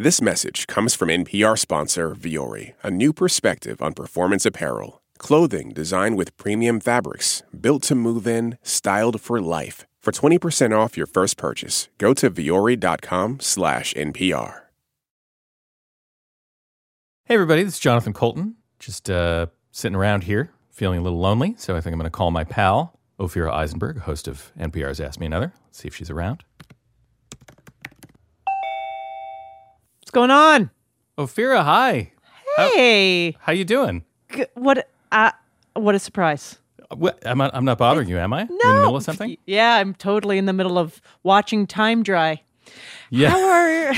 This message comes from NPR sponsor Vuori, a new perspective on performance apparel. Clothing designed with premium fabrics, built to move in, styled for life. For 20% off your first purchase, go to vuori.com slash NPR. Hey, everybody, this is Jonathan Coulton. Just uh, sitting around here, feeling a little lonely. So I think I'm going to call my pal, Ophira Eisenberg, host of NPR's Ask Me Another. Let's see if she's around. What's going on? Ophira, hi. Hey, How you doing? G- what? Uh, what a surprise! What, am I, I'm not bothering you, am I? No, in the middle of something? Yeah, I'm totally in the middle of watching time dry. Yeah, How are?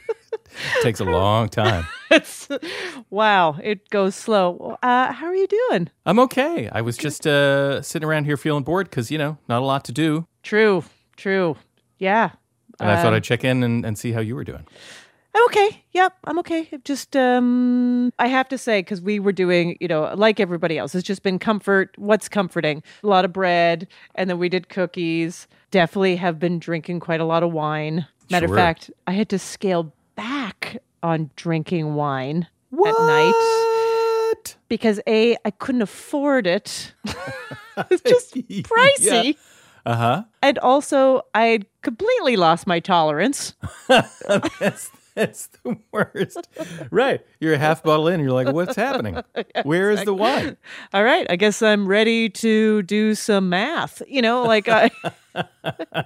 takes a long time. wow, it goes slow. Uh, how are you doing? I'm okay. I was just uh, sitting around here feeling bored because, you know, not a lot to do. True, true. Yeah, And I thought Um, I'd check in and, and see how you were doing. I'm okay. Yep, I'm okay. Just um I have to say cuz we were doing, you know, like everybody else. It's just been comfort. What's comforting? A lot of bread and then we did cookies. Definitely have been drinking quite a lot of wine. Matter Sure. of fact, I had to scale back on drinking wine at night What? because A I couldn't afford it. it's just pricey. Uh huh. And also I completely lost my tolerance. that's, that's the worst. right. You're a half bottle in you're like, what's happening? Where is the wine? all right, I guess I'm ready to do some math. You know, like I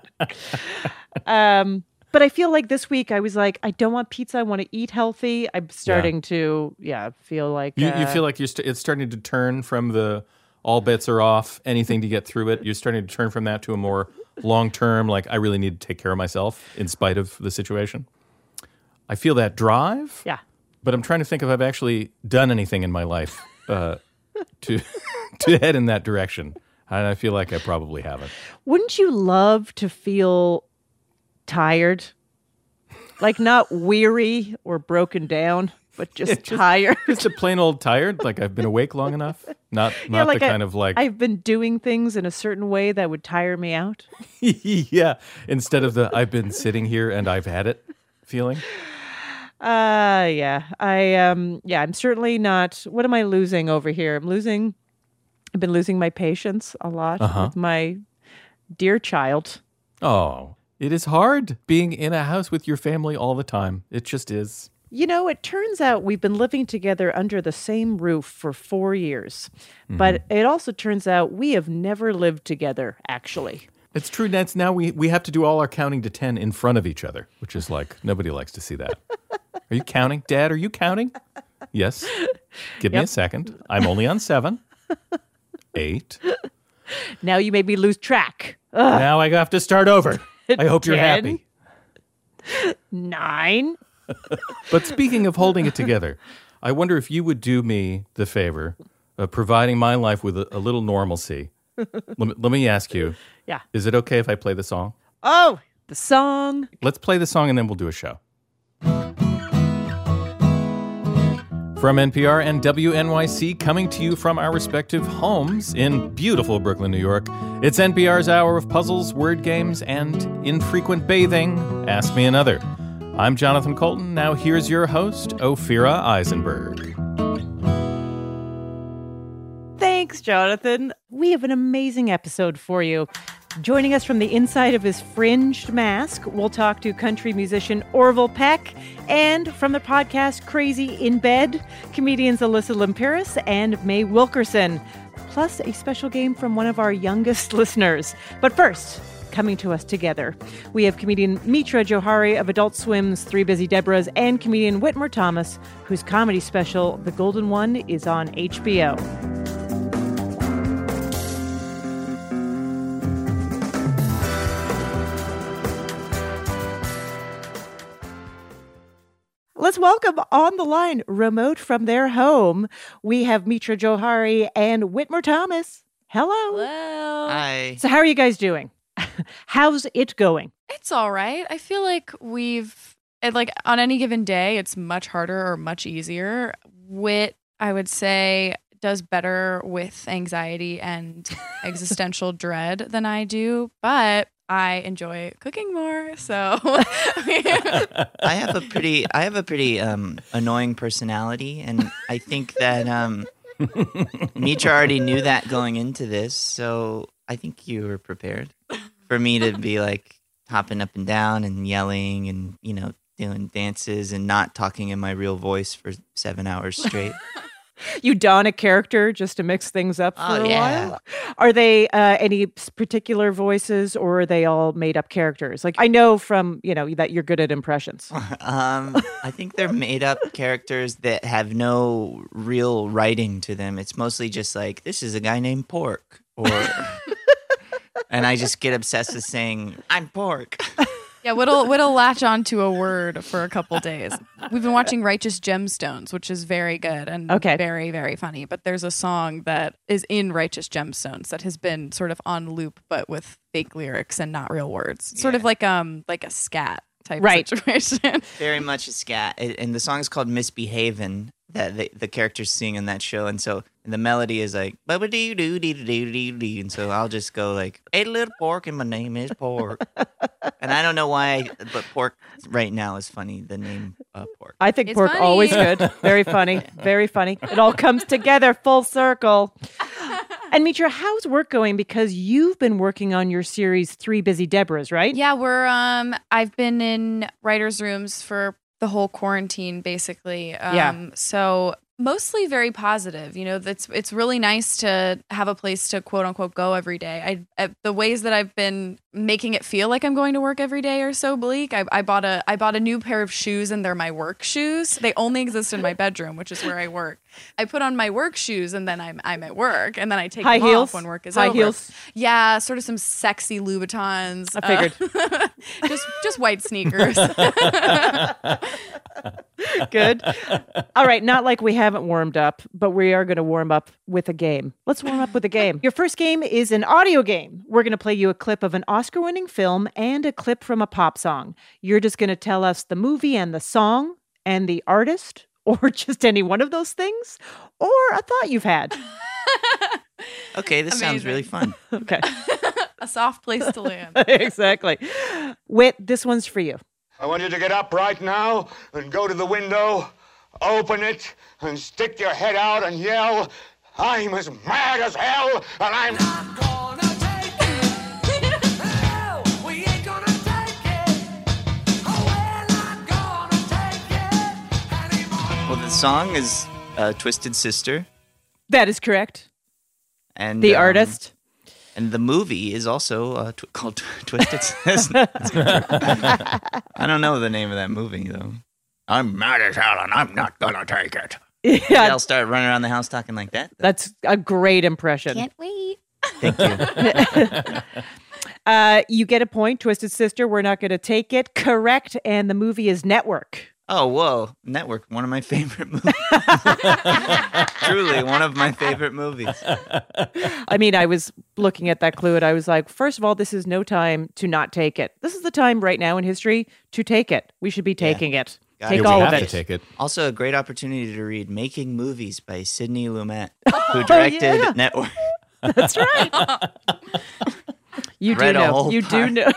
um but I feel like this week I was like, I don't want pizza. I want to eat healthy. I'm starting to, yeah, feel like You, uh, you feel like you're st- it's starting to turn from the all bets are off, anything to get through it. You're starting to turn from that to a more long term, like, I really need to take care of myself in spite of the situation. I feel that drive. yeah. but I'm trying to think if I've actually done anything in my life uh, to to head in that direction. And I feel like I probably haven't. Wouldn't you love to feel tired? Like not weary or broken down, but just, tired. Just a plain old tired, like I've been awake long enough. Not not Yeah, like the I- kind of like I've been doing things in a certain way that would tire me out. yeah. Instead of the I've been sitting here and I've had it feeling. Uh yeah. I um yeah, I'm certainly not what am I losing over here? I'm losing I've been losing my patience a lot Uh-huh. with my dear child. Oh, it is hard being in a house with your family all the time. It just is. You know, it turns out we've been living together under the same roof for 4 years. But mm-hmm. it also turns out we have never lived together actually. It's true, Nance. Now we, we have to do all our counting to 10 in front of each other, which is like, nobody likes to see that. Are you counting? Dad, are you counting? Yes. Give me a second. I'm only on seven, eight. Now you made me lose track. Now I have to start over. I hope you're happy. 9 But speaking of holding it together, I wonder if you would do me the favor of providing my life with a, a little normalcy. let, me, let me ask you Yeah. is it okay if I play the song? Oh, the song. Let's play the song and then we'll do a show. From NPR and WNYC, coming to you from our respective homes in beautiful Brooklyn, New York, it's NPR's hour of puzzles, word games, and infrequent bathing. Ask me another. I'm Jonathan Coulton. Now here's your host, Ophira Eisenberg. Thanks, Jonathan. We have an amazing episode for you. Joining us from the inside of his fringed mask, we'll talk to country musician Orville Peck, and from the podcast Crazy in Bed, comedians Alyssa Limperis and May Wilkerson, plus a special game from one of our youngest listeners. But first, coming to us together, we have comedian Mitra Jouhari of Adult Swim's Three Busy Debras and comedian Whitmer Thomas, whose comedy special, The Golden One, is on HBO. Let's welcome on the line, remote from their home, we have Mitra Jouhari and Whitmer Thomas. Hello. Hello. Hi. So, how are you guys doing? How's it going? It's all right. I feel like we've it, like on any given day, it's much harder or much easier. Whit, I would say, does better with anxiety and existential dread than I do, but I enjoy cooking more. So I have a pretty I have a pretty um, annoying personality, and I think that um, Mitra already knew that going into this, so I think you were prepared for me to be like hopping up and down and yelling and you know doing dances and not talking in my real voice for seven hours straight. You don a character just to mix things up for Oh, a yeah. while. Are they uh, any particular voices, or are they all made up characters? Like I know from you know that you're good at impressions. um, I think they're made up characters that have no real writing to them. It's mostly just like this is a guy named Pork, or and I just get obsessed with saying I'm Pork. yeah, Whit'll Whit'll latch onto a word for a couple days. We've been watching Righteous Gemstones, which is very good and Okay. very very funny. But there's a song that is in Righteous Gemstones that has been sort of on loop, but with fake lyrics and not real words. Sort of like um like a scat type Right. situation. Very much a scat, and the song is called "Misbehavin'." That the, the characters sing in that show, and so and the melody is like ba ba doo doo doo doo doo doo, and so I'll just go like, "Ate a little pork, and my name is Pork," and I don't know why, but pork right now is funny. The name uh, Pork. I think It's pork funny. always good, very funny, very funny. It all comes together full circle. And Mitra, how's work going? Because you've been working on your series Three Busy Debras, right? Yeah, we're um I've been in writers' rooms for the whole quarantine basically. Um Yeah. so mostly very positive. You know, that's it's really nice to have a place to quote unquote go every day. I, I the ways that I've been making it feel like I'm going to work every day are so bleak. I, I bought a I bought a new pair of shoes and they're my work shoes. They only exist in my bedroom, which is where I work. I put on my work shoes and then I'm I'm at work and then I take High them heels? off when work is High over. heels? Yeah, sort of some sexy Louboutins. I figured. Uh, just just white sneakers. Good. All right, not like we haven't warmed up, but we are going to warm up with a game. Let's warm up with a game. Your first game is an audio game. We're going to play you a clip of an Oscar winning film and a clip from a pop song. You're just going to tell us the movie and the song and the artist, or just any one of those things, or a thought you've had. Okay, this sounds really fun. Okay, a soft place to land. exactly. Whit, this one's for you. I want you to get up right now and go to the window, open it, and stick your head out and yell, I'm as mad as hell, and I'm. Well, the song is uh, "Twisted Sister," That is correct. and The um, artist. and the movie is also uh, tw- called Tw- Twisted Sister. I don't know the name of that movie though. I'm mad as hell, and I'm not gonna take it. Maybe I'll start running around the house talking like that. that's a great impression. Can't wait. Thank you. Uh, you get a point, Twisted Sister. We're not going to take it. Correct. And the movie is Network. Oh, whoa! Network, one of my favorite movies. Truly, one of my favorite movies. I mean, I was looking at that clue and I was like, first of all, this is no time to not take it. This is the time right now in history to take it. We should be taking it. Got Take it. All of it. to take it. Also, a great opportunity to read "Making Movies" by Sidney Lumet, oh, who directed yeah. Network. That's right. you do know. whole You do know.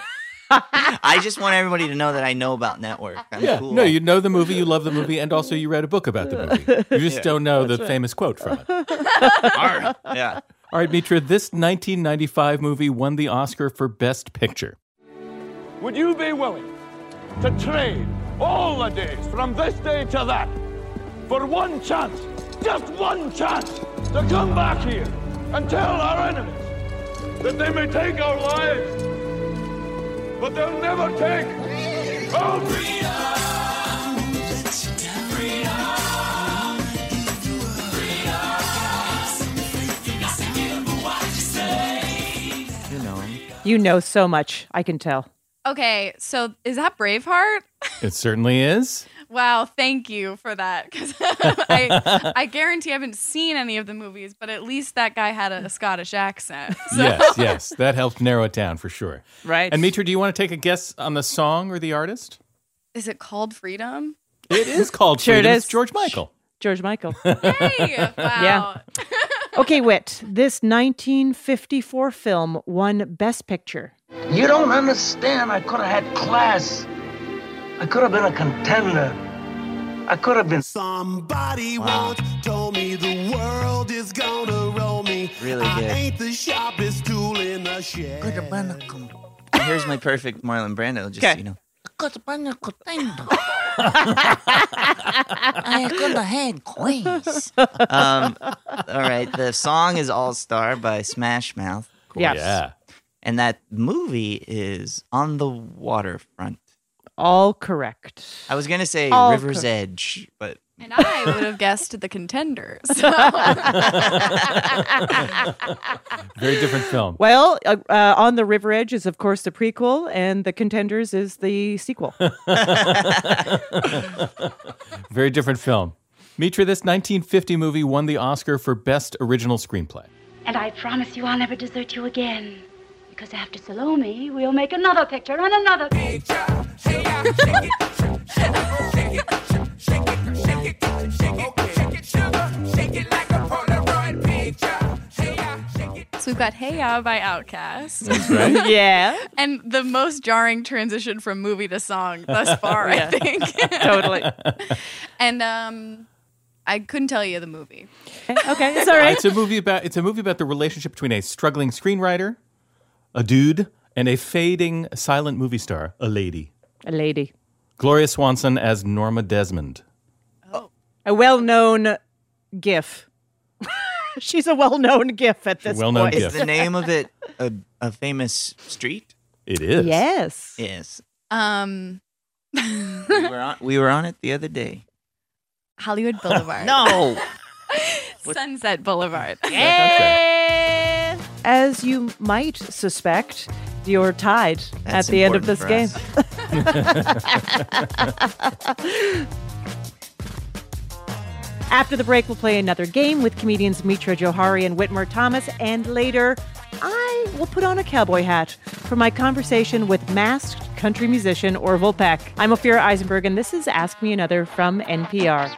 I just want everybody to know that I know about Network. I'm Yeah. cool. No, you know the movie, you love the movie, and also you read a book about the movie. You just don't know the famous quote from it. Arr. yeah. All right, Mitra, this 1995 movie won the Oscar for Best Picture. Would you be willing to trade all the days from this day to that for one chance, just one chance, to come back here and tell our enemies that they may take our lives, but they'll never take our freedom? You know. You know so much. I can tell. Okay, so is that Braveheart? It certainly is. Wow, thank you for that. Because I, I guarantee I haven't seen any of the movies, but at least that guy had a, Scottish accent. So- Yes, yes. That helped narrow it down for sure. Right. And Mitra, do you want to take a guess on the song or the artist? Is it called Freedom? It is called Sure Freedom. is. It's George Michael. George Michael. Hey, wow. Yeah. okay, Whit. This 1954 film won Best Picture. You don't understand. I could have had class. I could have been a contender. I could have been. Somebody Wow. once told me the world is gonna roll me. Really I ain't the sharpest tool in the shed. Could have been a contender. Here's my perfect Marlon Brando. Just Okay. you know, I Could have been a contender. I could have had quiz. um, all right. The song is All Star by Smash Mouth, Yes. Yeah. and that movie is On the Waterfront. All correct. I was gonna say All River's cor- Edge, but And I would have guessed the contenders. Very different film. Well, uh, uh, On the River Edge is, of course, the prequel, and The Contenders is the sequel. Very different film. Mitra, this 1950 movie won the Oscar for Best Original Screenplay. And I promise you I'll never desert you again. Because after Salome, we'll make another picture and another picture. so we've got Hey Ya by Outkast. Right? yeah, and the most jarring transition from movie to song thus far, I think. totally. and um I couldn't tell you the movie. Okay, it's all right. It's a movie about it's a movie about the relationship between a struggling screenwriter, a dude, and a fading silent movie star, a lady. A lady. Gloria Swanson as Norma Desmond. Oh. A well known GIF. She's a well known GIF at this well-known point. GIF. is the name of it a, a famous street? It is. Yes. Yes, Um we were on, we were on it the other day. Hollywood Boulevard. No, Sunset Boulevard. And as you might suspect, you're tied That's at the end of this game. After the break, we'll play another game with comedians Mitra Jouhari and Whitmer Thomas, and later, I will put on a cowboy hat for my conversation with masked country musician Orville Peck. I'm Ophira Eisenberg, and this is Ask Me Another from NPR.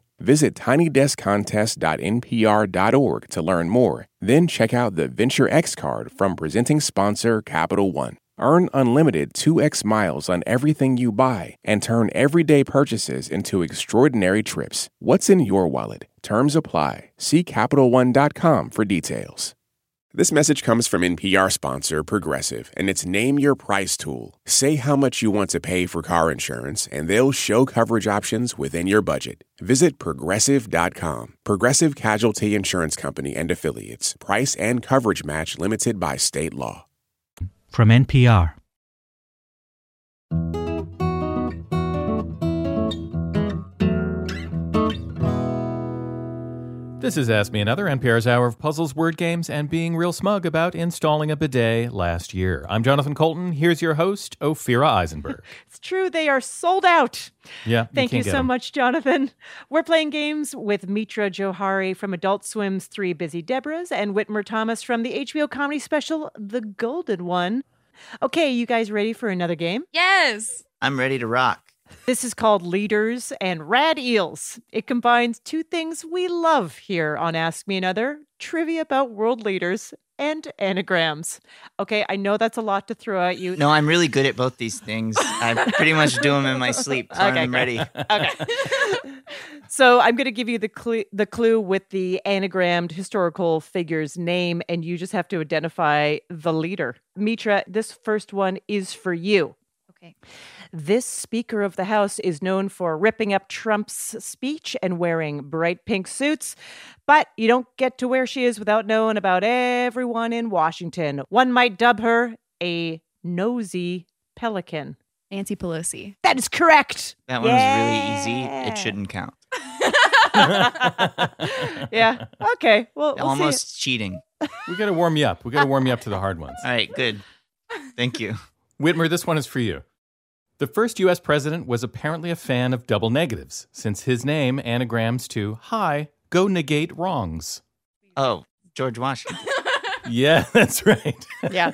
Visit tinydeskcontest.npr.org to learn more. Then check out the Venture X card from presenting sponsor Capital One. Earn unlimited 2x miles on everything you buy and turn everyday purchases into extraordinary trips. What's in your wallet? Terms apply. See CapitalOne.com for details. This message comes from NPR sponsor Progressive and its Name Your Price tool. Say how much you want to pay for car insurance, and they'll show coverage options within your budget. Visit progressive.com. Progressive Casualty Insurance Company and Affiliates. Price and coverage match limited by state law. From NPR. This is Ask Me Another, NPR's hour of puzzles, word games, and being real smug about installing a bidet last year. I'm Jonathan Coulton. Here's your host, Ophira Eisenberg. It's true, they are sold out. Yeah. Thank you, can't get so 'em. much, Jonathan. We're playing games with Mitra Jouhari from Adult Swim's Three Busy Debras and Whitmer Thomas from the HBO comedy special The Golden One. Okay, you guys ready for another game? Yes. I'm ready to rock. This is called Leaders and Rad Eels. It combines two things we love here on Ask Me Another trivia about world leaders and anagrams. Okay, I know that's a lot to throw at you. No, I'm really good at both these things. I pretty much do them in my sleep. So Okay, I'm good. ready. Okay. so I'm going to give you the clue, the clue with the anagrammed historical figure's name, and you just have to identify the leader. Mitra, this first one is for you. Okay. This Speaker of the House is known for ripping up Trump's speech and wearing bright pink suits, but you don't get to where she is without knowing about everyone in Washington. One might dub her a nosy pelican. Nancy Pelosi. That is correct. That one was really easy. It shouldn't count. yeah. Okay. Well, we'll see. Almost cheating. We got to warm you up. We got to warm you up to the hard ones. All right, good. Thank you. Whitmer, this one is for you. The first U.S. president was apparently a fan of double negatives, since his name anagrams to Hi, go negate wrongs. Oh, George Washington. Yeah, that's right. Yeah.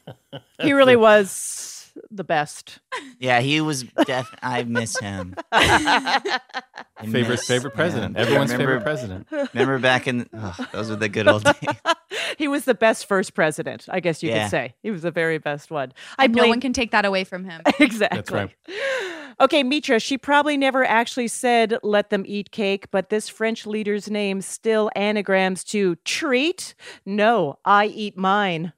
he really was the best. Yeah, he was def. I miss him. I Favorite miss favorite him. president. Everyone's Remember- favorite president. Remember back in oh, those were the good old days. He was the best first president, I guess you Yeah. could say. He was the very best one. I And no one can take that away from him. exactly. That's right. Okay, Mitra, she probably never actually said let them eat cake, but this French leader's name still anagrams to treat. No, I eat mine.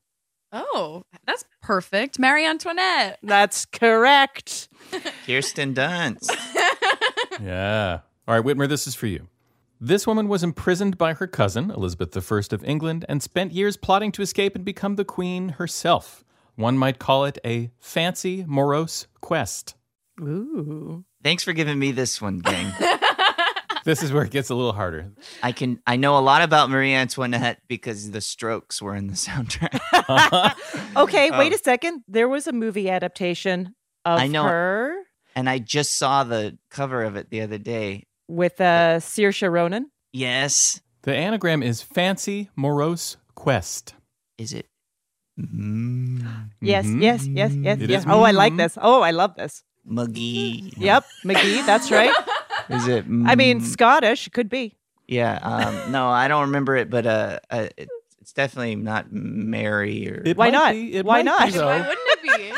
Oh, that's perfect. Marie Antoinette. That's correct. Kirsten Dunst. Yeah. All right, Whitmer, this is for you. This woman was imprisoned by her cousin, Elizabeth I of England, and spent years plotting to escape and become the queen herself. One might call it a fancy, morose quest. Ooh. Thanks for giving me this one, gang. This is where it gets a little harder. I can I know a lot about Marie Antoinette because the Strokes were in the soundtrack. Okay, wait Oh. a second. There was a movie adaptation of I know. her and I just saw the cover of it the other day. With uh, Saoirse Ronan. Yes. The anagram is fancy, morose quest. Is it? Mm, Yes, Mhm. yes, yes, yes, It yes. is Oh, I like mhm. this. Oh, I love this. McGee. Yep, McGee. That's right. Is it? I mean, mm, Scottish could be. yeah. Um, no, I don't remember it, but uh, uh it, it's definitely not Mary or It Why not? be- it Why might be, not? Why wouldn't it be?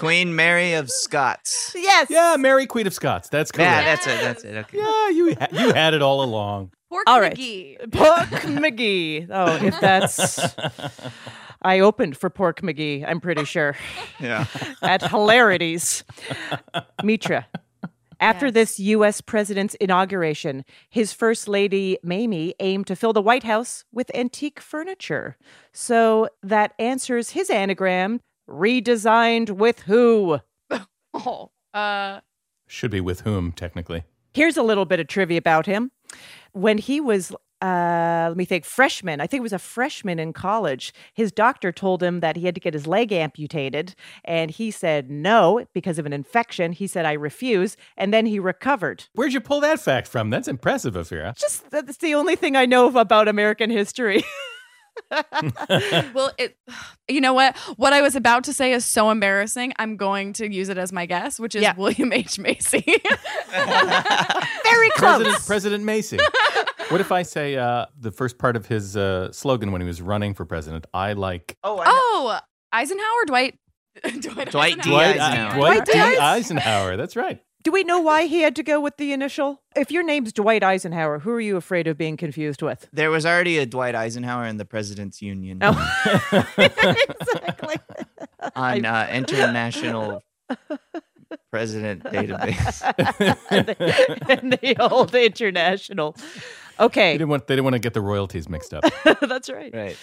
Queen Mary of Scots. Yes. Yeah, Mary Queen of Scots. That's Yeah, that's it. That's it. Okay. Yeah, you ha- you had it all along. Pork All right. McGee. Pork McGee. Oh, if that's. I opened for Pork McGee, I'm pretty sure, Yeah. at Hilarities. Mitra. After Yes. this U.S. president's inauguration, his First Lady Mamie aimed to fill the White House with antique furniture. So that answers his anagram redesigned with who? Oh, uh, Should be with whom, technically. Here's a little bit of trivia about him. When he was, uh, let me think, freshman, I think it was a freshman in college, his doctor told him that he had to get his leg amputated. And he said no because of an infection. He said, I refuse. And then he recovered. Where'd you pull that fact from? That's impressive, Ophira. Just that's the only thing I know about American history. well, it. You know what? What I was about to say is so embarrassing. I'm going to use it as my guess, which is Yeah. William H Macy. Very close. President, President Macy. what if I say uh, the first part of his uh, slogan when he was running for president? I like Oh, I oh, Eisenhower, Dwight. Dwight, Dwight Eisenhower. Dwight, Eisenhower. Dwight Dwight D. D. Eisenhower. That's right. Do we know why he had to go with the initial? If your name's Dwight Eisenhower, who are you afraid of being confused with? There was already a Dwight Eisenhower in the President's Union Oh. exactly. on uh, international president database. and the old international. They Okay, didn't want they didn't want to get the royalties mixed up. that's right. Right.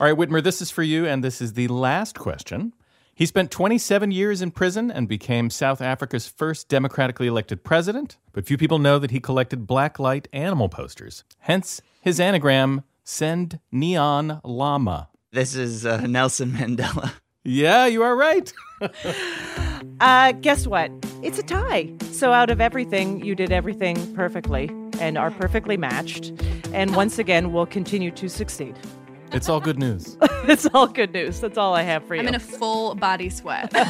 All right, Whitmer, this is for you, and this is the last question. He spent 27 years in prison and became South Africa's first democratically elected president, but few people know that he collected blacklight animal posters. Hence his anagram, Send Neon Llama. This is uh, Nelson Mandela. Yeah, you are right. Uh, guess what? It's a tie. So out of everything, you did everything perfectly and are perfectly matched. And once again, we'll continue to succeed. It's all good news. it's all good news. That's all I have for you. I'm in a full body sweat. the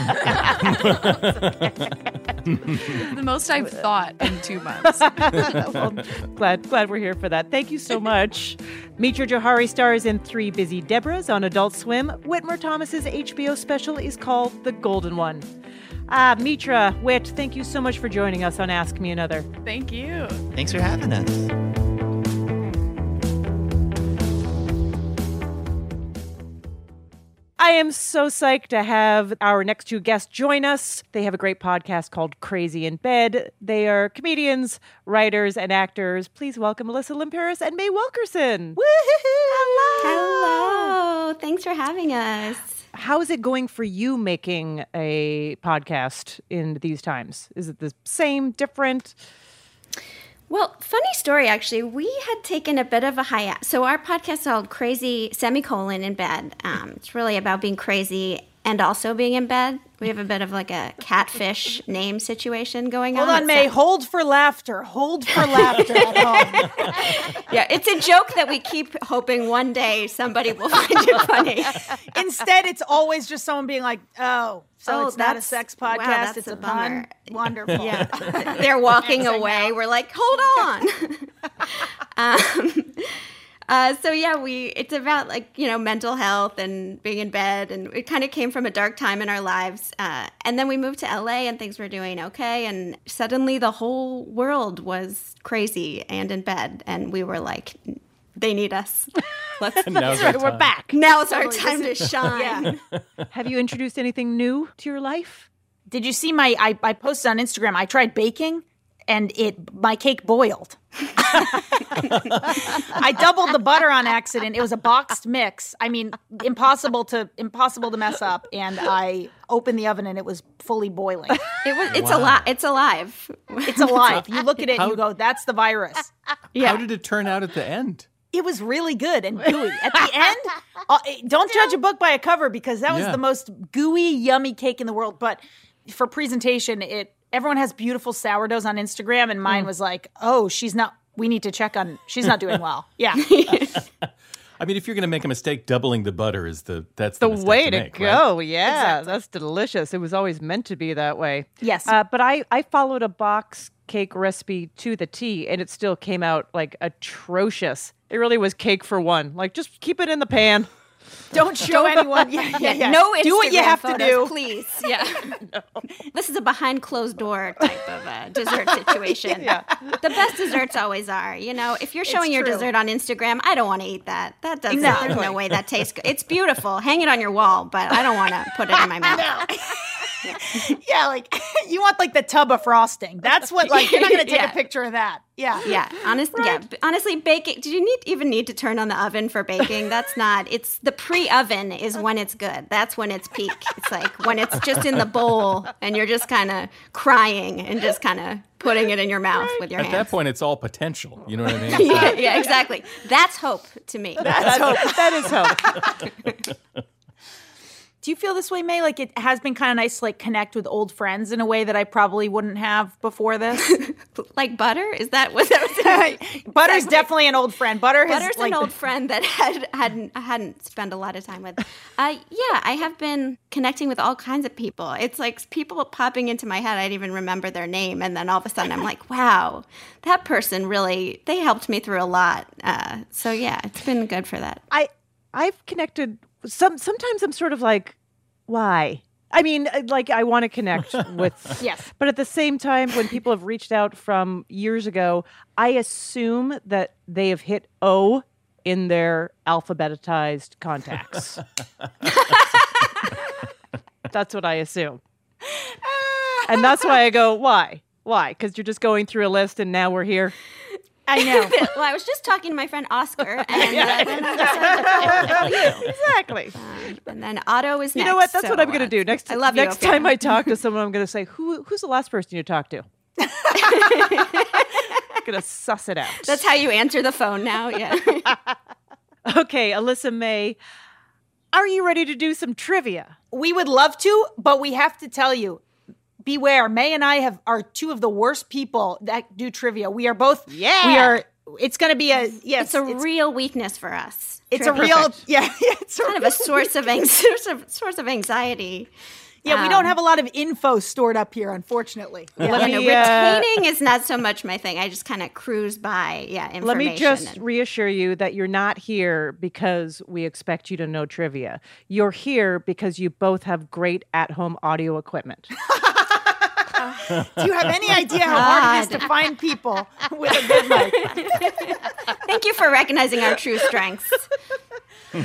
most I've thought in two months. well, glad glad we're here for that. Thank you so much. Mitra Jouhari stars in Three Busy Debras on Adult Swim. Whitmer Thomas's HBO special is called The Golden One. Ah, Mitra, Whit, thank you so much for joining us on Ask Me Another. Thank you. Thanks for having us. I am so psyched to have our next two guests join us. They have a great podcast called Crazy in Bed. They are comedians, writers, and actors. Please welcome Alyssa Limperis and May Wilkerson. Hello. Hello. Thanks for having us. How is it going for you making a podcast in these times? Is it the same, different? Well, funny story actually. We had taken a bit of a hiatus. So our podcast is called Crazy Semicolon in Bed. Um, it's really about being crazy and also being in bed. We have a bit of like a catfish name situation going Hold on. Hold on, May. Hold for laughter. Hold for laughter at home. yeah, it's a joke that we keep hoping one day somebody will find it funny. Instead, it's always just someone being like, "Oh, so Oh, it's not a sex podcast; that's it's a a, pun." Wonderful. Yeah, they're walking away. We're like, hold on. um, uh, so yeah, we it's about like you know mental health and being in bed, and it kind of came from a dark time in our lives. Uh, and then we moved to LA, and things were doing okay, and suddenly the whole world was crazy and in bed, and we were like. They need us. Let's, Now's our We're back. now it's our time to shine. Yeah. Have you introduced anything new to your life? Did you see my? I, I posted on Instagram. I tried baking, and it my cake boiled. I doubled the butter on accident. It was a boxed mix. I mean, impossible to impossible to mess up. And I opened the oven, and it was fully boiling. It was. It's alive. It's alive. It's alive. You look at it, and you go, "That's the virus." How did it turn out at the end? It was really good and gooey. At the end, uh, don't judge a book by a cover because that was Yeah. the most gooey, yummy cake in the world. But for presentation, it everyone has beautiful sourdoughs on Instagram, and mine was like, "Oh, she's not. We need to check on. She's not doing well." Yeah, I mean, if you're going to make a mistake, doubling the butter is the that's the, The way to, to, make, right? go. Yeah, that's delicious. It was always meant to be that way. Yes. Uh, but I, I followed a box cake recipe to the T and it still came out like atrocious. It really was cake for one. Like, just keep it in the pan. Don't show anyone. Yeah, yeah, yeah. No, do what you Instagram have photos, to do. please. Yeah, no. this is a behind closed door type of uh, dessert situation. Yeah. the best desserts always are. You know, if you're showing your dessert on Instagram, I don't want to eat that. That doesn't. Exactly. There's no way that tastes good. It's beautiful. Hang it on your wall, but I don't want to put it in my mouth. Yeah, like you want like the tub of frosting. That's what. Like you're not gonna take Yeah. a picture of that. Yeah, Yeah, honestly, yeah. Honestly, baking. do you need even need to turn on the oven for baking? That's not. It's the pre-oven is when it's good. That's when it's peak. It's like when it's just in the bowl and you're just kind of crying and just kind of putting it in your mouth with your At hands. that point, it's all potential. You know what I mean? Yeah, yeah, exactly. That's hope to me. That's hope. That is hope. Do you feel this way, May? Like it has been kind of nice to like connect with old friends in a way that I probably wouldn't have before this. like butter. Is that what that was? Butter's definitely an old friend. Butter has Butter's like, an old friend that had hadn't I hadn't spent a lot of time with. Uh, yeah, I have been connecting with all kinds of people. It's like people popping into my head. I didn't even remember their name, and then all of a sudden I'm like, wow, that person really they helped me through a lot. Uh, so yeah, it's been good for that. I I've connected some sometimes I'm sort of like why? I mean uh, like I want to connect with Yes. But at the same time when people have reached out from years ago, I assume that they have hit O in their alphabetized contacts. that's what I assume. And that's why I go, why? Why? Because you're just going through a list and now we're here. I know. well, I was just talking to my friend Oscar, and uh, then I decided to call you. Exactly. And then Otto is next. You know what? That's so, what I'm going uh, to do next. I love you, next Ophira. time I talk to someone, I'm going to say, "Who? Who's the last person you talked to?" going to suss it out. That's how you answer the phone now. Yeah. okay, Alyssa May. Are you ready to do some trivia? we would love to, but we have to tell you, beware. May and I have are two of the worst people that do trivia. We are both. Yeah. We are. It's going to be a yes. it's a real weakness for us. It's a Trivia. real. Yeah. It's a kind of a source of, ang- source of source of anxiety. Yeah, we Um, don't have a lot of info stored up here, unfortunately. Yeah. Let you know, me, uh, retaining is not so much my thing. I just kind of cruise by, yeah, information. Let me just and- reassure you that you're not here because we expect you to know trivia. You're here because you both have great at home audio equipment. Do you have any idea how hard it is to find people with a good mic? Thank you for recognizing our true strengths. All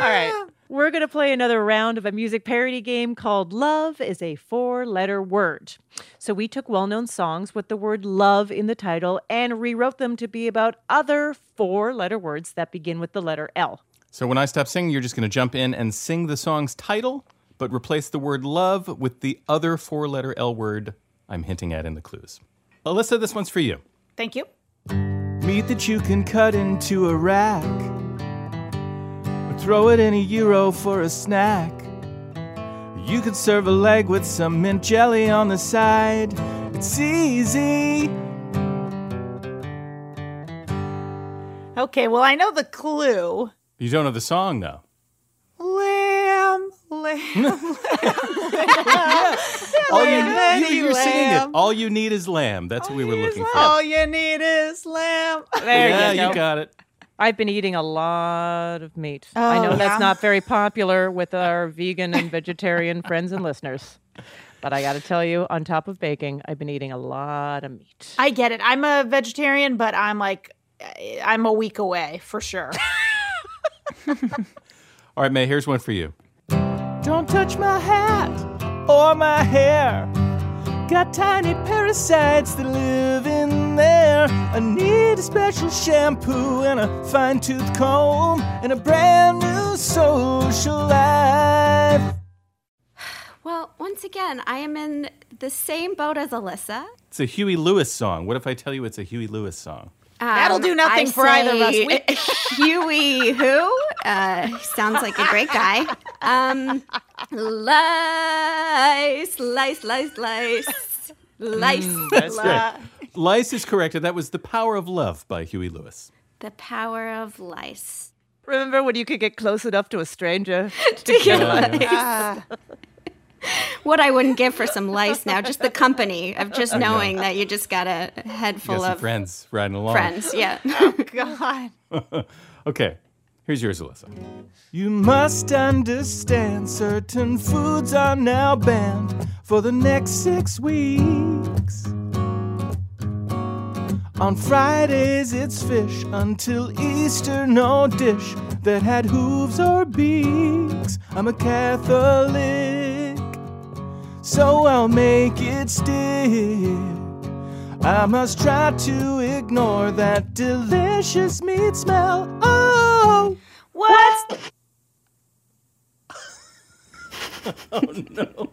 right. We're going to play another round of a music parody game called Love is a Four Letter Word. So we took well known songs with the word love in the title and rewrote them to be about other four letter words that begin with the letter L. So when I stop singing, you're just going to jump in and sing the song's title, but replace the word love with the other four letter L word I'm hinting at in the clues. Alyssa, this one's for you. Thank you. Meat that you can cut into a rack. Or throw it in a gyro for a snack. You could serve a leg with some mint jelly on the side. It's easy. Okay, well, I know the clue. You don't know the song, though. Lamb, lamb, All you, you, you're singing it. All you need is lamb. That's what we were looking for. All you need is lamb. There yeah, you go. you got it. I've been eating a lot of meat. I oh, know Oh, that's not very popular with our vegan and vegetarian friends and listeners. But I got to tell you, on top of baking, I've been eating a lot of meat. I get it. I'm a vegetarian, but I'm like, I'm a week away for sure. All right, May, here's one for you. Don't touch my hat or my hair. Got tiny parasites that live in there. I need a special shampoo and a fine tooth comb and a brand new social life. Well, once again, I am in the same boat as Alyssa. It's a Huey Lewis song. What if I tell you it's a Huey Lewis song? That'll do nothing Um, I for either of us. We- Huey, who? Uh, sounds like a great guy. Um, lice, lice, lice, lice, lice. Mm, That's right. Lice is corrected. That was The Power of Love by Huey Lewis. The power of lice. Remember when you could get close enough to a stranger To get Yeah, lice. Ah. What I wouldn't give for some lice now, just the company of just I know. knowing that you just got a head full of friends riding along. friends. Yeah. Oh, God. okay, here's yours, Alyssa. You must understand certain foods are now banned for the next six weeks. On Fridays, it's fish until Easter, no dish that had hooves or beaks. I'm a Catholic, so I'll make it stick. I must try to ignore that delicious meat smell. Oh, What's oh no.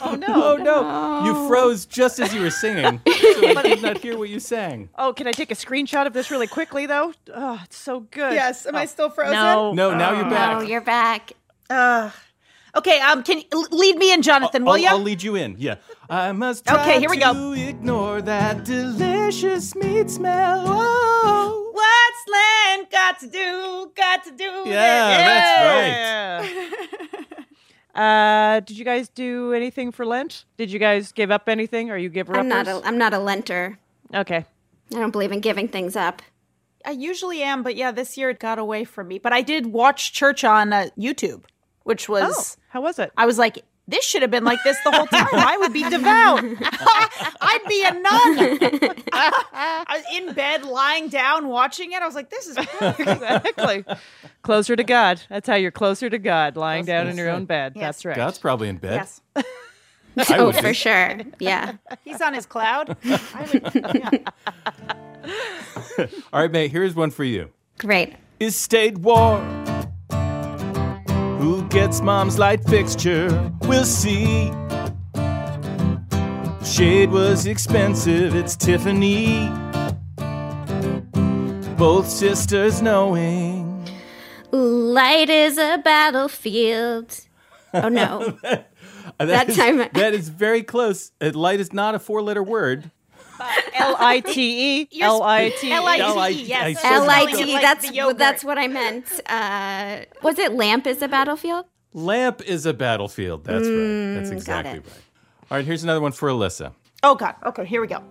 Oh no. Oh no. You froze just as you were singing. So I did not hear what you sang. Oh, can I take a screenshot of this really quickly though? Oh, it's so good. yes? Am I still frozen? No. No, now you're back. Oh, you're back. Uh, okay. Um, can you lead me in, Jonathan? will I'll, you? I'll lead you in. Yeah. I must try Okay, here we go. to ignore that delicious meat smell. Oh. What's Lent got to do? Got to do? Yeah, that's right. Uh, did you guys do anything for Lent? Did you guys give up anything? Are you giver I'm not. uppers? A, I'm not a lenter. Okay. I don't believe in giving things up. I usually am, but yeah, this year it got away from me. But I did watch church on uh, YouTube, which oh, was Oh, how was it? I was like, this should have been like this the whole time. I would be devout. I'd be a nun. I was in bed, lying down, watching it. I was like, this is exactly. Closer to God. That's how you're closer to God, lying down in your right. own bed. Yes. That's right. God's probably in bed. yes. I oh, for be. sure. Yeah. He's on his cloud. I would, yeah. All right, mate, here's one for you. Great. Is state war? Gets mom's light fixture? We'll see. Shade was expensive, it's Tiffany. Both sisters knowing. Light is a battlefield. Oh no. Uh, That is- time- that is very close. Uh, light is not a four letter word. L I T E. You're L I T E. L-I-T-E, yes. I so said L I spelling it T. like That's that's what I meant. Uh, was it lamp is a battlefield? Lamp is a battlefield. That's right. That's Mm, exactly right. All right, here's another one for Alyssa. Oh God. Okay, here we go.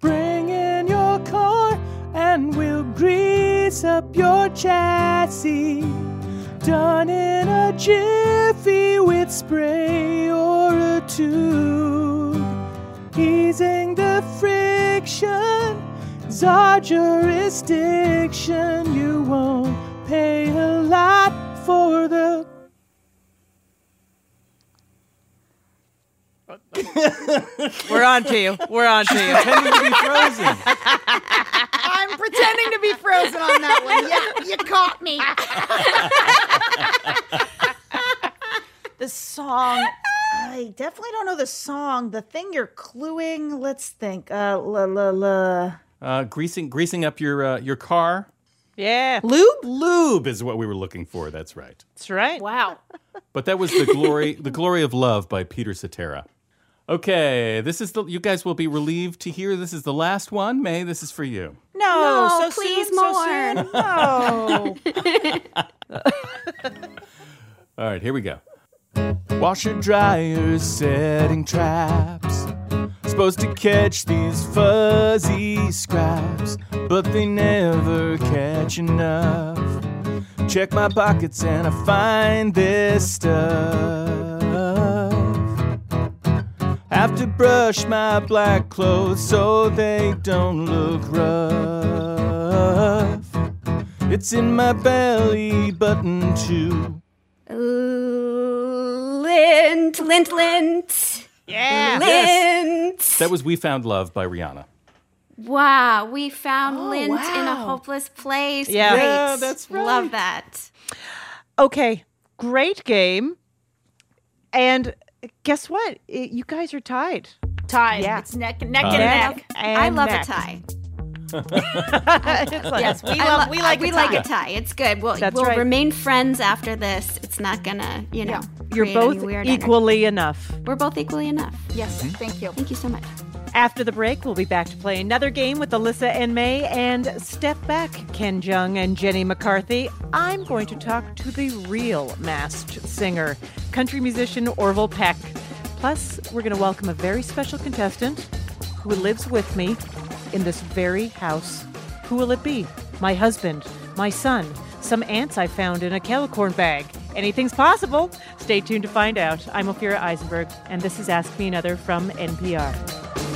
Bring in your car and we'll grease up your chassis. Done in a jiffy with spray or a tube. Easing the friction is our jurisdiction. You won't pay a lot for the. We're on to you. We're on to you. Pretending to be frozen. I'm pretending to be frozen on that one. Yeah, you caught me. the song. I definitely don't know the song. The thing you're cluing. Let's think. Uh, la la la. Uh, greasing, greasing up your uh, your car. Yeah. Lube? Lube is what we were looking for. That's right. That's right. Wow. But that was the glory, the glory of love by Peter Cetera. Okay, this is the. You guys will be relieved to hear this is the last one. May, this is for you. No, No, so please soon, more. So soon. No. All right, here we go. Washer dryers setting traps. Supposed to catch these fuzzy scraps, but they never catch enough. Check my pockets and I find this stuff. Have to brush my black clothes so they don't look rough. It's in my belly button too. Lint, lint, lint. Yeah. Lint. That was "We Found Love" by Rihanna. Wow, we found Oh, lint in a hopeless place. Yeah. Great. Yeah, that's Love that. Okay, great game. And guess what? I- You guys are tied. Tied. Yeah. It's neck neck Uh, and Neck neck. and I love neck. a tie. It's like- Yes, we I love lo- we like we a like tie. a tie. It's good. We'll, That's we'll right. remain friends after this. It's not gonna, you know, You're create any both weird energy. equally enough. We're both equally enough. Yes, mm-hmm. thank you. Thank you so much. After the break, we'll be back to play another game with Alyssa and May and Step Back, Ken Jeong and Jenny McCarthy. I'm going to talk to the real masked singer, country musician Orville Peck. Plus, we're going to welcome a very special contestant who lives with me in this very house. Who will it be? My husband, my son, some ants I found in a Calicorn bag. Anything's possible. Stay tuned to find out. I'm Ophira Eisenberg, and this is Ask Me Another from NPR.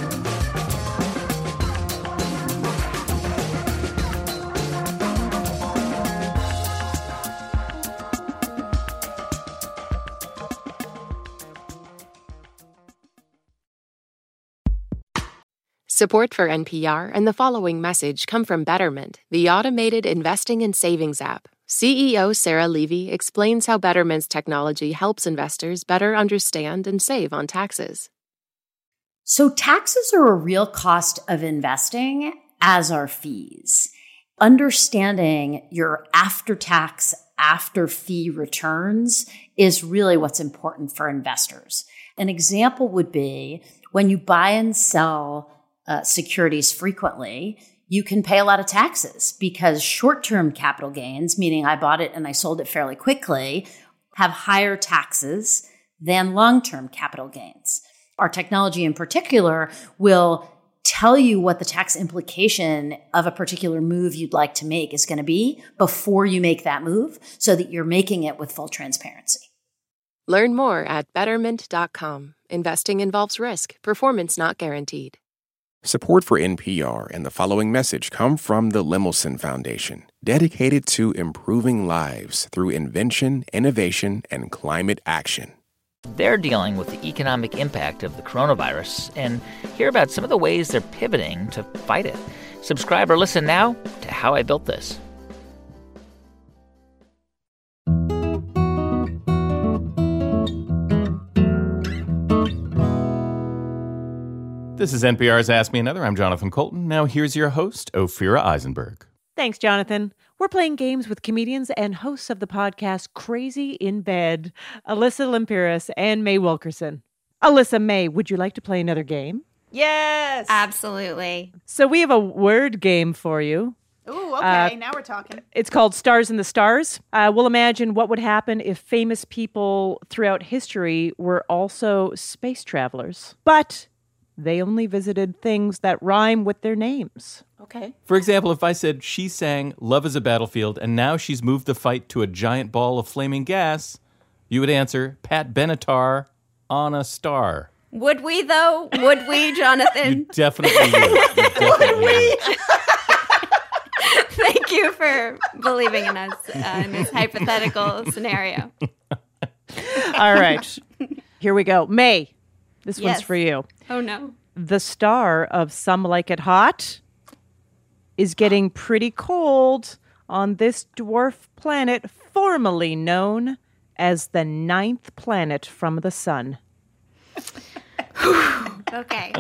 Support for NPR and the following message come from Betterment, the automated investing and savings app. CEO Sarah Levy explains how Betterment's technology helps investors better understand and save on taxes. So, taxes are a real cost of investing, as are fees. Understanding your after tax, after fee returns is really what's important for investors. An example would be when you buy and sell uh, securities frequently, you can pay a lot of taxes because short term capital gains, meaning I bought it and I sold it fairly quickly, have higher taxes than long term capital gains. Our technology in particular will tell you what the tax implication of a particular move you'd like to make is going to be before you make that move so that you're making it with full transparency. Learn more at betterment.com. Investing involves risk, performance not guaranteed. Support for NPR and the following message come from the Lemelson Foundation, dedicated to improving lives through invention, innovation, and climate action. They're dealing with the economic impact of the coronavirus and hear about some of the ways they're pivoting to fight it. Subscribe or listen now to How I Built This. This is NPR's Ask Me Another. I'm Jonathan Coulton. Now here's your host, Ophira Eisenberg. Thanks, Jonathan. We're playing games with comedians and hosts of the podcast Crazy in Bed, Alyssa Limperis and May Wilkerson. Alyssa, May, would you like to play another game? Yes. Absolutely. So we have a word game for you. Ooh. Ooh, okay. now we're talking. It's called Stars in the Stars. Uh, we'll imagine what would happen if famous people throughout history were also space travelers, but they only visited things that rhyme with their names. Okay. For example, if I said she sang Love is a Battlefield and now she's moved the fight to a giant ball of flaming gas, you would answer Pat Benatar on a star. Would we though? Would we, Jonathan? You definitely would. You definitely would. Thank you for believing in us uh, in this hypothetical scenario. All right. Here we go. May, this Yes. one's for you. Oh no. The star of Some Like It Hot is getting pretty cold on this dwarf planet formerly known as the ninth planet from the sun. Okay.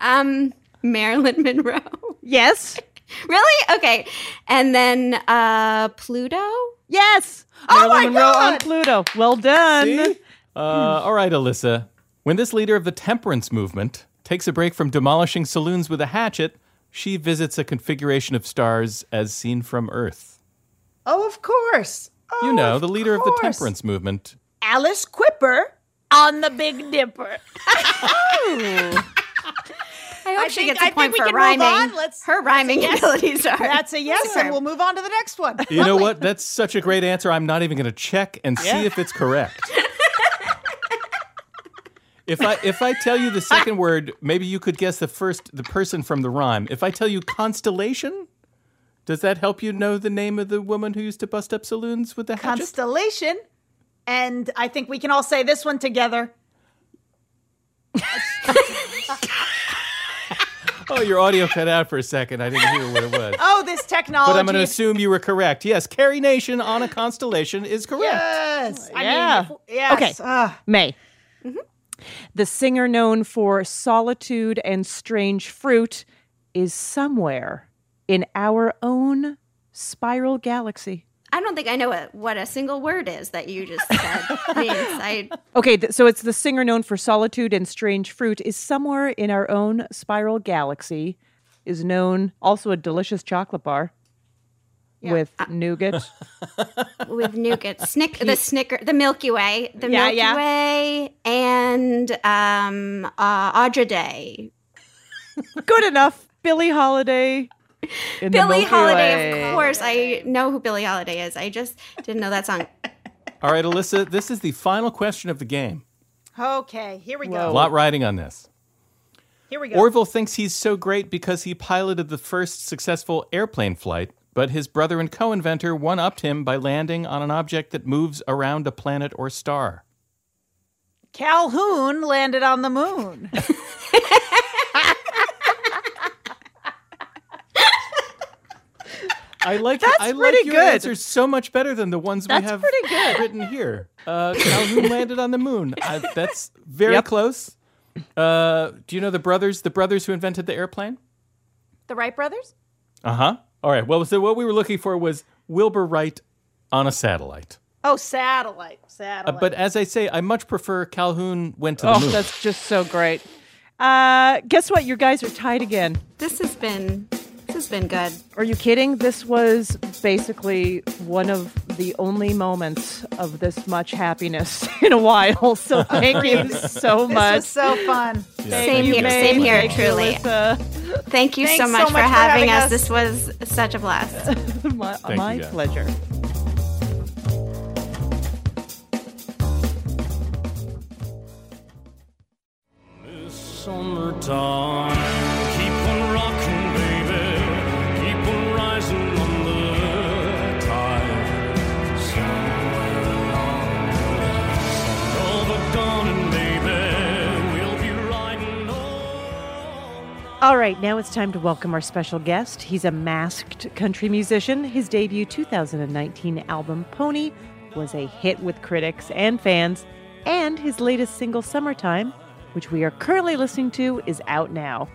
Um, Marilyn Monroe. Yes. Really? Okay. And then uh, Pluto. Yes. Oh Marilyn my Monroe God! on Pluto. Well done. See? Uh, all right, Alyssa. When this leader of the temperance movement takes a break from demolishing saloons with a hatchet, she visits a configuration of stars as seen from Earth. Oh, of course. you oh, know, the leader of the temperance movement. Alice Quipper on the Big Dipper. Oh. I hope I she think- gets a I point think we for can rhyming. Move on. Let's, Her rhyming yes. abilities are. That's a yes, and we'll move on to the next one. You know what? That's such a great answer. I'm not even going to check and see if it's correct. If I if I tell you the second word, maybe you could guess the first the person from the rhyme. If I tell you constellation, does that help you know the name of the woman who used to bust up saloons with the hatchet? Constellation. And I think we can all say this one together. oh, your audio cut out for a second. I didn't hear what it was. Oh, this technology. But I'm going to assume you were correct. Yes, Carrie Nation on a constellation is correct. Yes. I Yeah. mean, if, yes. Okay. Ah. May. The singer known for Solitude and Strange Fruit is somewhere in our own spiral galaxy. I don't think I know what, what a single word is that you just said. I Okay, th- so it's the singer known for Solitude and Strange Fruit is somewhere in our own spiral galaxy, is known also a delicious chocolate bar with nougat. with nougat, snick the snicker, the Milky Way, the Yeah, Milky yeah. Way, and um, uh, Andra Day. Good enough. Billie Holiday. in the Billie Milky Holiday, Way. of course. I know who Billie Holiday is. I just didn't know that song. All right, Alyssa, this is the final question of the game. Okay, here we go. A lot riding on this. Here we go. Orville thinks he's so great because he piloted the first successful airplane flight, but his brother and co inventor one upped him by landing on an object that moves around a planet or star. Calhoun landed on the moon. I like That's I pretty like your good. answers so much better than the ones That's we have pretty good. written here. Uh, Calhoun landed on the moon. Uh, that's very Yep. close. Uh, do you know the brothers? The brothers who invented the airplane? the Wright brothers? Uh huh. All right. Well, so what we were looking for was Wilbur Wright on a satellite. Oh, satellite. Uh, Satellite. but as I say, I much prefer Calhoun went to the Oh, moon. that's just so great. Uh, guess what? You guys are tied again. This has been this has been good. Are you kidding? This was basically one of the only moments of this much happiness in a while. So thank you so this much. was so fun. Same here, May. same here, Thank truly. Alyssa. Thank you so much, so for, much for having having us. us. This was such a blast. my Thank my you, pleasure. Summertime, All right, now it's time to welcome our special guest. He's a masked country musician. His debut 2019 album, Pony, was a hit with critics and fans, and his latest single, Summertime, which we are currently listening to, is out now.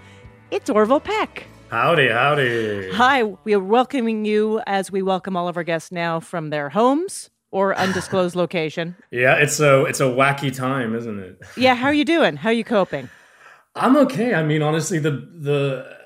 It's Orville Peck. Howdy, howdy. Hi, we are welcoming you as we welcome all of our guests now from their homes or undisclosed location. Yeah, it's a it's a wacky time, isn't it? Yeah, how are you doing? How are you coping? I'm okay. I mean, honestly, the the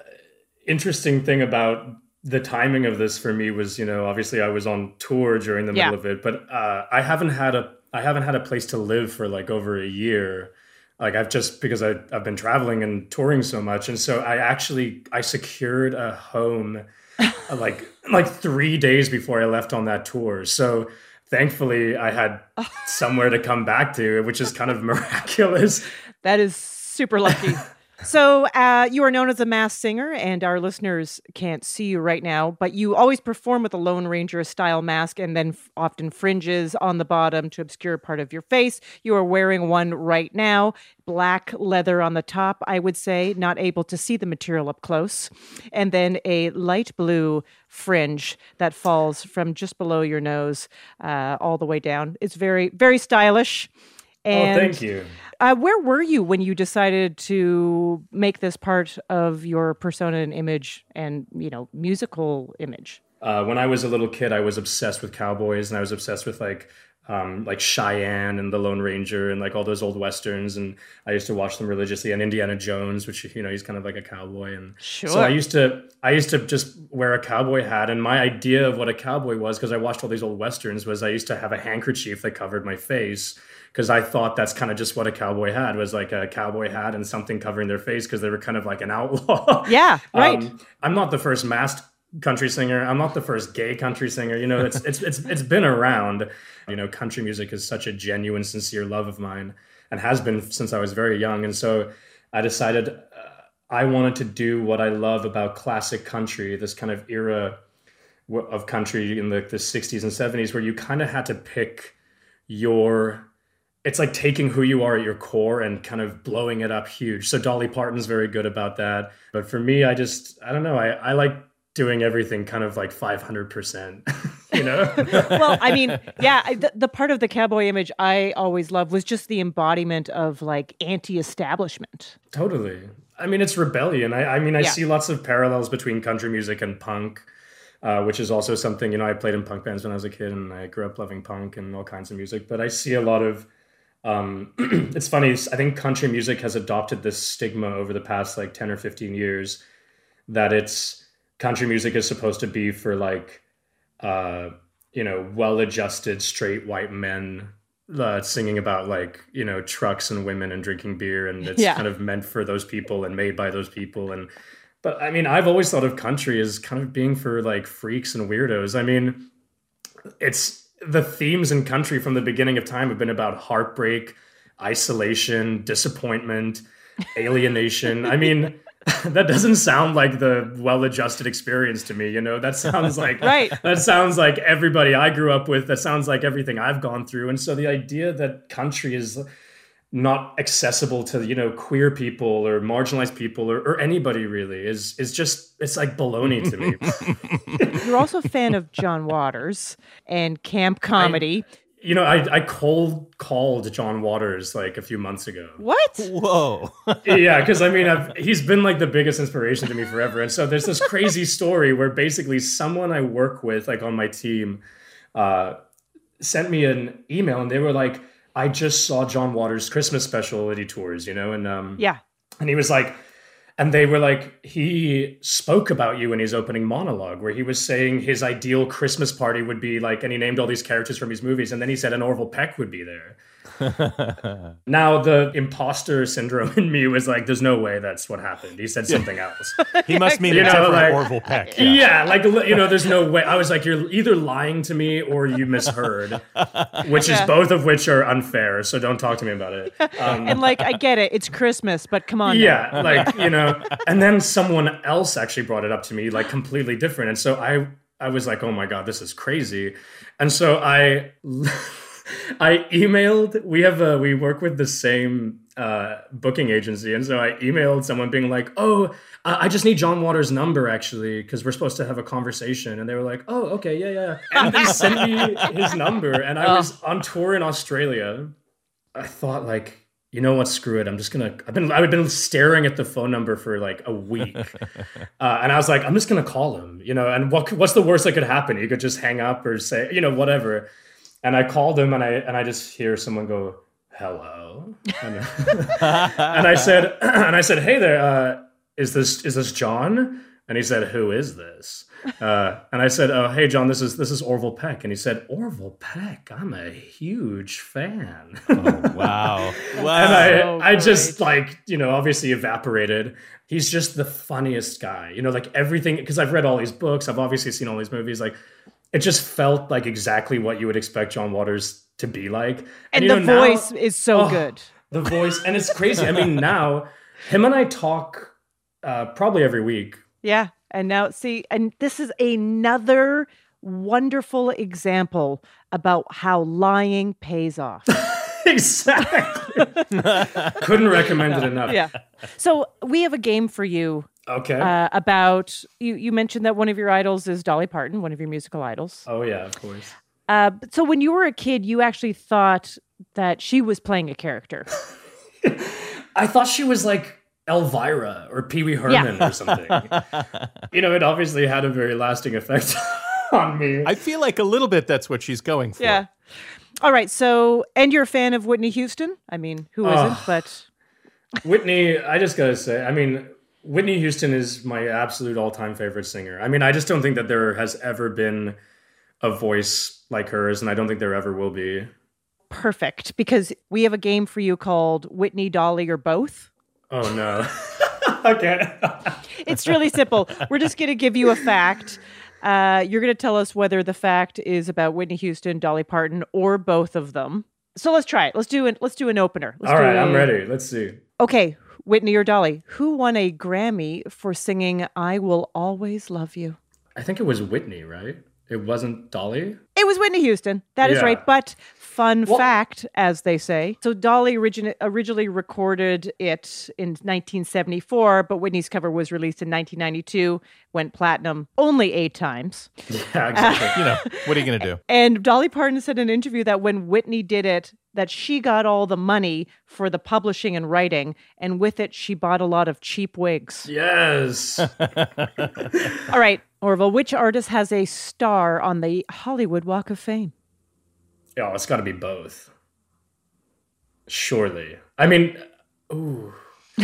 interesting thing about the timing of this for me was, you know, obviously I was on tour during the Yeah. middle of it, but uh, I haven't had a I haven't had a place to live for like over a year. Like I've just because I I've been traveling and touring so much, and so I actually I secured a home uh, like like three days before I left on that tour. So thankfully I had somewhere to come back to, which is kind of miraculous. That is super lucky. so, uh, you are known as a mass singer, and our listeners can't see you right now, but you always perform with a Lone Ranger style mask and then f- often fringes on the bottom to obscure part of your face. You are wearing one right now, black leather on the top, I would say, not able to see the material up close, and then a light blue fringe that falls from just below your nose uh, all the way down. It's very, very stylish. And oh, thank you. uh, where were you when you decided to make this part of your persona and image and, you know, musical image? Uh, when I was a little kid, I was obsessed with cowboys, and I was obsessed with like um, like Cheyenne and the Lone Ranger and like all those old westerns, and I used to watch them religiously. And Indiana Jones, which you know he's kind of like a cowboy, and so I used to I used to just wear a cowboy hat. And my idea of what a cowboy was, because I watched all these old westerns, was I used to have a handkerchief that covered my face. Because I thought that's kind of just what a cowboy had was like a cowboy hat and something covering their face because they were kind of like an outlaw. Yeah, right. Um, I'm not the first masked country singer. I'm not the first gay country singer. You know, it's it's it's it's been around. You know, country music is such a genuine, sincere love of mine, and has been since I was very young. And so, I decided uh, I wanted to do what I love about classic country, this kind of era of country in the, the 60s and 70s, where you kind of had to pick your it's like taking who you are at your core and kind of blowing it up huge. So Dolly Parton's very good about that. But for me, I just I don't know. I, I like doing everything kind of like 500%, you know? well, I mean, yeah, I- the, the part of the cowboy image I always loved was just the embodiment of like anti establishment. Totally. I mean, it's rebellion. I, I mean, I Yeah. see lots of parallels between country music and punk, uh, which is also something, you know, I played in punk bands when I was a kid and I grew up loving punk and all kinds of music. But I see a lot of, um, it's funny, I think country music has adopted this stigma over the past like 10 or 15 years that it's country music is supposed to be for like, uh, you know, well adjusted straight white men uh, singing about like you know trucks and women and drinking beer and it's Yeah. kind of meant for those people and made by those people and but i mean i've always thought of country as kind of being for like freaks and weirdos i mean it's the themes in country from the beginning of time have been about heartbreak isolation disappointment alienation. I mean that doesn't sound like the well-adjusted experience to me you know? That sounds like Right. that sounds like everybody i grew up with that sounds like everything i've gone through. And so the idea that country is not accessible to you know queer people or marginalized people or, or anybody really is is just it's like baloney to me You're also a fan of John Waters and camp comedy. you know i i cold called john waters like a few months ago what? Whoa. yeah, because I mean, I've, he's been like the biggest inspiration to me forever. And so there's this crazy story where basically someone I work with, like on my team, uh, sent me an email and they were like, I just saw John Waters' Christmas special that he tours, you know? And um, Yeah. and he was like, and they were like, he spoke about you in his opening monologue, where he was saying his ideal Christmas party would be like, and he named all these characters from his movies, and then he said an Orville Peck would be there. Now the imposter syndrome in me was like, "There's no way that's what happened." He said something else. He must mean You a know, different like- Orville Peck. Yeah. like you know, there's no way. I was like, "You're either lying to me or you misheard," which is both of which are unfair. So don't talk to me about it. Um, and like, I get it. It's Christmas, but come on. now. yeah, like you know. And then someone else actually brought it up to me, like completely different. And so I, I was like, "Oh my god, this is crazy." And so I. I emailed. We have a we work with the same uh, booking agency, and so I emailed someone being like, "Oh, I I just need John Waters' number actually because we're supposed to have a conversation." And they were like, "Oh, okay, yeah, yeah." And they sent me his number, and I was on tour in Australia. I thought like, you know what? Screw it. I'm just gonna. I've been I've been staring at the phone number for like a week, uh, and I was like, I'm just gonna call him. You know, and what what's the worst that could happen? He could just hang up or say, you know, whatever. And I called him, and I and I just hear someone go, "Hello," and, and I said, and I said, "Hey there, uh, is this is this John?" And he said, "Who is this?" Uh, and I said, "Oh, hey, John, this is this is Orville Peck." And he said, "Orville Peck, I'm a huge fan." Oh, wow. and I, Oh, I just like you know obviously evaporated. He's just the funniest guy. You know, like everything because I've read all these books. I've obviously seen all these movies. Like it just felt like exactly what you would expect John Waters to be like. And you the know, now- voice is so Oh, good. The voice, and it's crazy. I mean, now him and I talk uh, probably every week. Yeah. And now, see, and this is another wonderful example about how lying pays off. exactly. Couldn't recommend it enough. yeah. So we have a game for you. Okay. Uh, about you. You mentioned that one of your idols is Dolly Parton, one of your musical idols. Oh yeah, of course. Uh, but so when you were a kid, you actually thought that she was playing a character. I thought she was like Elvira or Pee Wee Herman Yeah. or something. you know, it obviously had a very lasting effect on me. I feel like a little bit that's what she's going for. Yeah. All right. So, and you're a fan of Whitney Houston? I mean, who isn't? Oh. But Whitney, I just gotta say, I mean, Whitney Houston is my absolute all-time favorite singer. I mean, I just don't think that there has ever been a voice like hers, and I don't think there ever will be. perfect because we have a game for you called Whitney, Dolly, or both. Oh no. okay. It's really simple. We're just going to give you a fact. Uh, you're going to tell us whether the fact is about Whitney Houston, Dolly Parton, or both of them. So let's try it. Let's do it. Let's do an opener. Let's All right, I'm ready. Let's see. Okay, Whitney or Dolly, who won a Grammy for singing "I Will Always Love You"? I think it was Whitney, right? It wasn't Dolly. It was Whitney Houston. That is Yeah. right. But fun fact, as they say. So Dolly origin- originally recorded it in 1974, but Whitney's cover was released in 1992, went platinum only eight times. Yeah, exactly. you know, what are you going to do? And Dolly Parton said in an interview that when Whitney did it, that she got all the money for the publishing and writing, and with it, she bought a lot of cheap wigs. Yes. All right, Orville, which artist has a star on the Hollywood Walk of Fame? Oh, it's got to be both. Surely. I mean, ooh.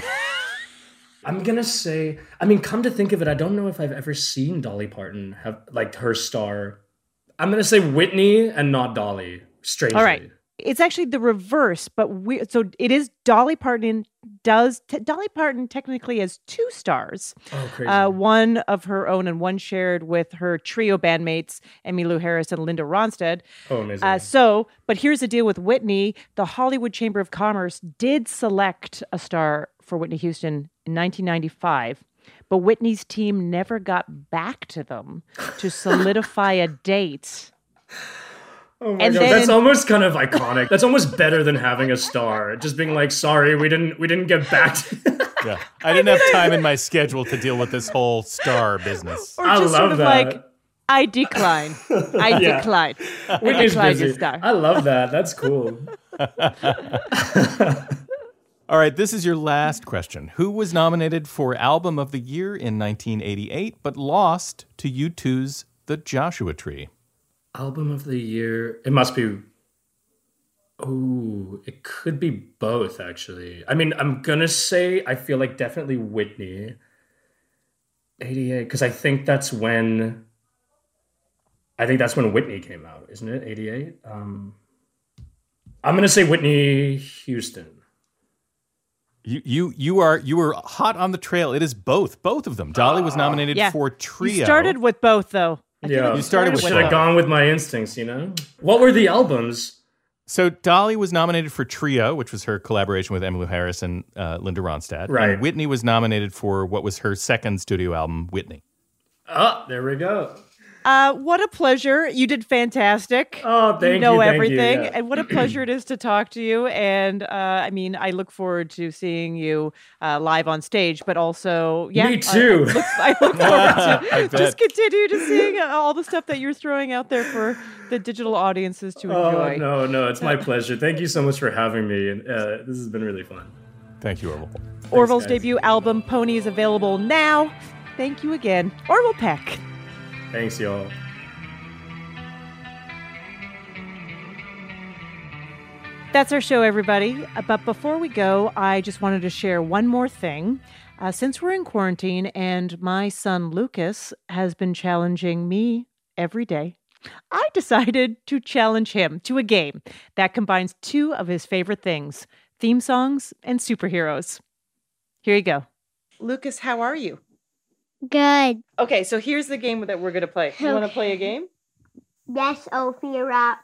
I'm gonna say. I mean, come to think of it, I don't know if I've ever seen Dolly Parton have like her star. I'm gonna say Whitney and not Dolly. Strangely. All right. It's actually the reverse, but we so it is Dolly Parton does t- Dolly Parton technically has two stars. Oh, crazy. Uh, one of her own and one shared with her trio bandmates Emmylou Harris and Linda Ronstadt. Oh, amazing. Uh, so, but here's the deal with Whitney: the Hollywood Chamber of Commerce did select a star for Whitney Houston in 1995. But Whitney's team never got back to them to solidify a date. Oh my And god, then that's almost kind of iconic. That's almost better than having a star. Just being like, sorry, we didn't we didn't get back to Yeah. I didn't have time in my schedule to deal with this whole star business. Or I love sort of that. like, I decline. I Yeah. decline. I Whitney's decline your busy. star. I love that. That's cool. All right, this is your last question. Who was nominated for Album of the Year in 1988 but lost to U2's The Joshua Tree? Album of the year. It must be. Oh, it could be both actually. I mean, I'm gonna say I feel like definitely Whitney. 88, because I think that's when. I think that's when Whitney came out, isn't it? 88. Um, I'm gonna say Whitney Houston. You you you are you were hot on the trail. It is both. Both of them. Dolly was nominated Yeah. for Trio. You started with both, though. I Yeah, like You started with Should have gone with my instincts, you know. What were the albums? So Dolly was nominated for Trio, which was her collaboration with Emmylou Harris and uh, Linda Ronstadt. Right. And Whitney was nominated for what was her second studio album, Whitney. Oh, there we go. Uh, what a pleasure. You did fantastic. Oh, thank you know you, thank you, everything. yeah. And what a pleasure it is to talk to you. And uh, I mean, I look forward to seeing you uh, live on stage, but also, yeah. Me too. I, look, I look forward to just continue to seeing all the stuff that you're throwing out there for the digital audiences to enjoy. Oh no, no, it's my pleasure. Thank you so much for having me, and uh, this has been really fun. Thank you, Orville. Orville's guys. debut album, Pony, is available now. Thank you again. Orville Peck. Thanks, y'all. That's our show, everybody. Uh, But before we go, I just wanted to share one more thing. Uh, since we're in quarantine and my son Lucas has been challenging me every day, I decided to challenge him to a game that combines two of his favorite things theme songs and superheroes. Here you go. Lucas, how are you? Good. Okay, so here's the game that we're going to play. You want to play a game? Yes, Ophira.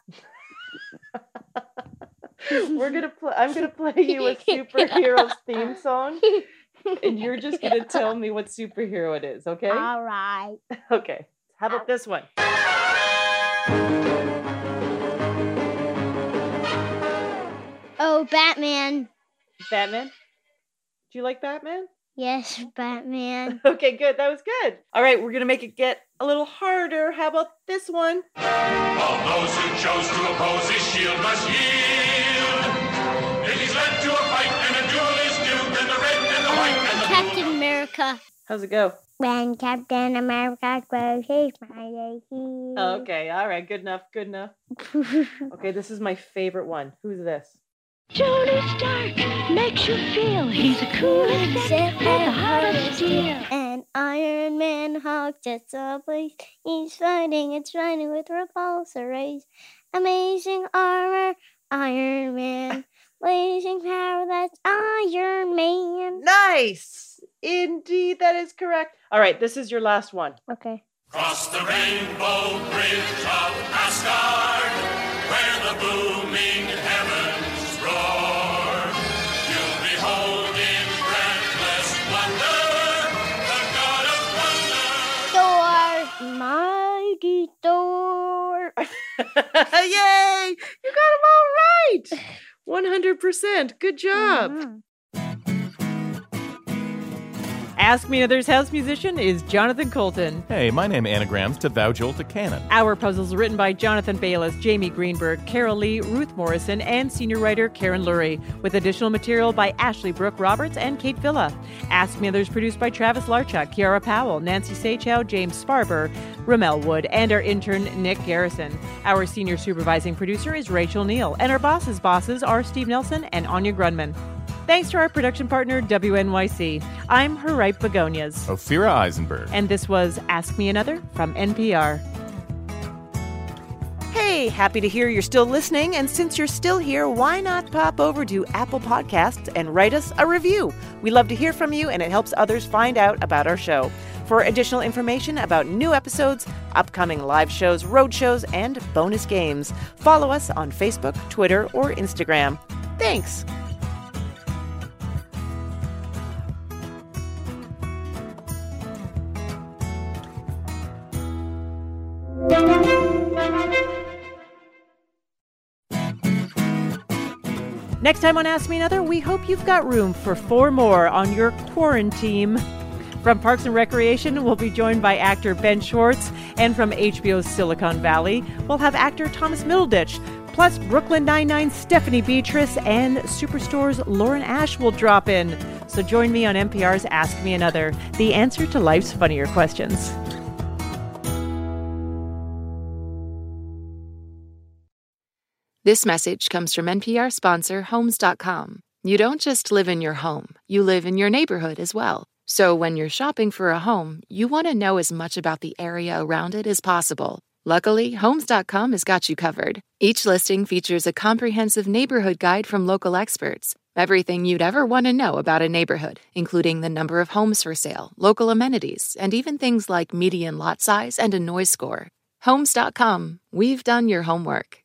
We're gonna play. I'm gonna play you a superhero's theme song, and you're just gonna tell me what superhero it is. Okay? All right. Okay. How about this one? Oh, Batman. Batman. Do you like Batman? Yes, Batman. Okay, good. That was good. All right, we're gonna make it get a little harder. How about this one? All those who chose to oppose his shield must yield. If he's led to a fight and a duel is due, then the red and the white and the Captain America. How's it go? When Captain America grows his mighty heel. Okay. All right. Good enough. Good enough. Okay, this is my favorite one. Who's this? Tony Stark makes you feel he's a cool exec with a heart of steel. And Iron Man Hulk just a place. He's fighting, it's fighting with repulsor rays. Amazing armor, Iron Man. Blazing power, that's Iron Man. Nice. Indeed, that is correct. All right, this is your last one. Okay. Cross the rainbow bridge of Asgard, where the booming Uh, yay! You got them all right. 100%. Good job. Mm-hmm. Ask Me Another's house musician is Jonathan Coulton. Hey, my name is anagrams to Thou Jolt a Cannon. Our puzzles are written by Jonathan Bayless, Jamie Greenberg, Carol Lee, Ruth Morrison, and senior writer Karen Lurie, with additional material by Ashley Brooke Roberts and Kate Villa. Ask Me Others produced by Travis Larchuk, Kiara Powell, Nancy Saechao, James Sparber, Ramel Wood, and our intern Nick Garrison. Our senior supervising producer is Rachel Neal, and our bosses' bosses are Steve Nelson and Anya Grundmann. Thanks to our production partner, WNYC. I'm her ripe begonias. Ophira Eisenberg. And this was Ask Me Another from NPR. Hey, happy to hear you're still listening. And since you're still here, why not pop over to Apple Podcasts and write us a review? We love to hear from you, and it helps others find out about our show. For additional information about new episodes, upcoming live shows, road shows, and bonus games, follow us on Facebook, Twitter, or Instagram. Thanks. Next time on Ask Me Another, we hope you've got room for four more on your quarantine. From Parks and Recreation, we'll be joined by actor Ben Schwartz, and from HBO's Silicon Valley, we'll have actor Thomas Middleditch. Plus, Brooklyn Nine-Nine Stephanie Beatriz and Superstore's Lauren Ash will drop in. So join me on NPR's Ask Me Another, the answer to life's funnier questions. This message comes from NPR sponsor Homes.com. You don't just live in your home, you live in your neighborhood as well. So when you're shopping for a home, you want to know as much about the area around it as possible. Luckily, Homes.com has got you covered. Each listing features a comprehensive neighborhood guide from local experts. Everything you'd ever want to know about a neighborhood, including the number of homes for sale, local amenities, and even things like median lot size and a noise score. Homes.com. We've done your homework.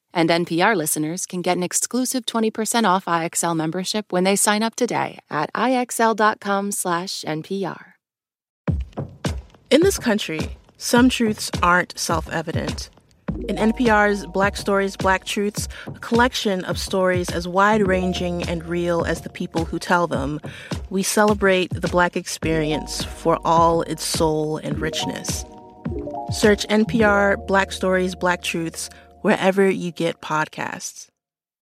And NPR listeners can get an exclusive 20% off IXL membership when they sign up today at IXL.com/NPR. In this country, some truths aren't self evident. In NPR's Black Stories, Black Truths, a collection of stories as wide ranging and real as the people who tell them, we celebrate the Black experience for all its soul and richness. Search NPR Black Stories, Black Truths wherever you get podcasts.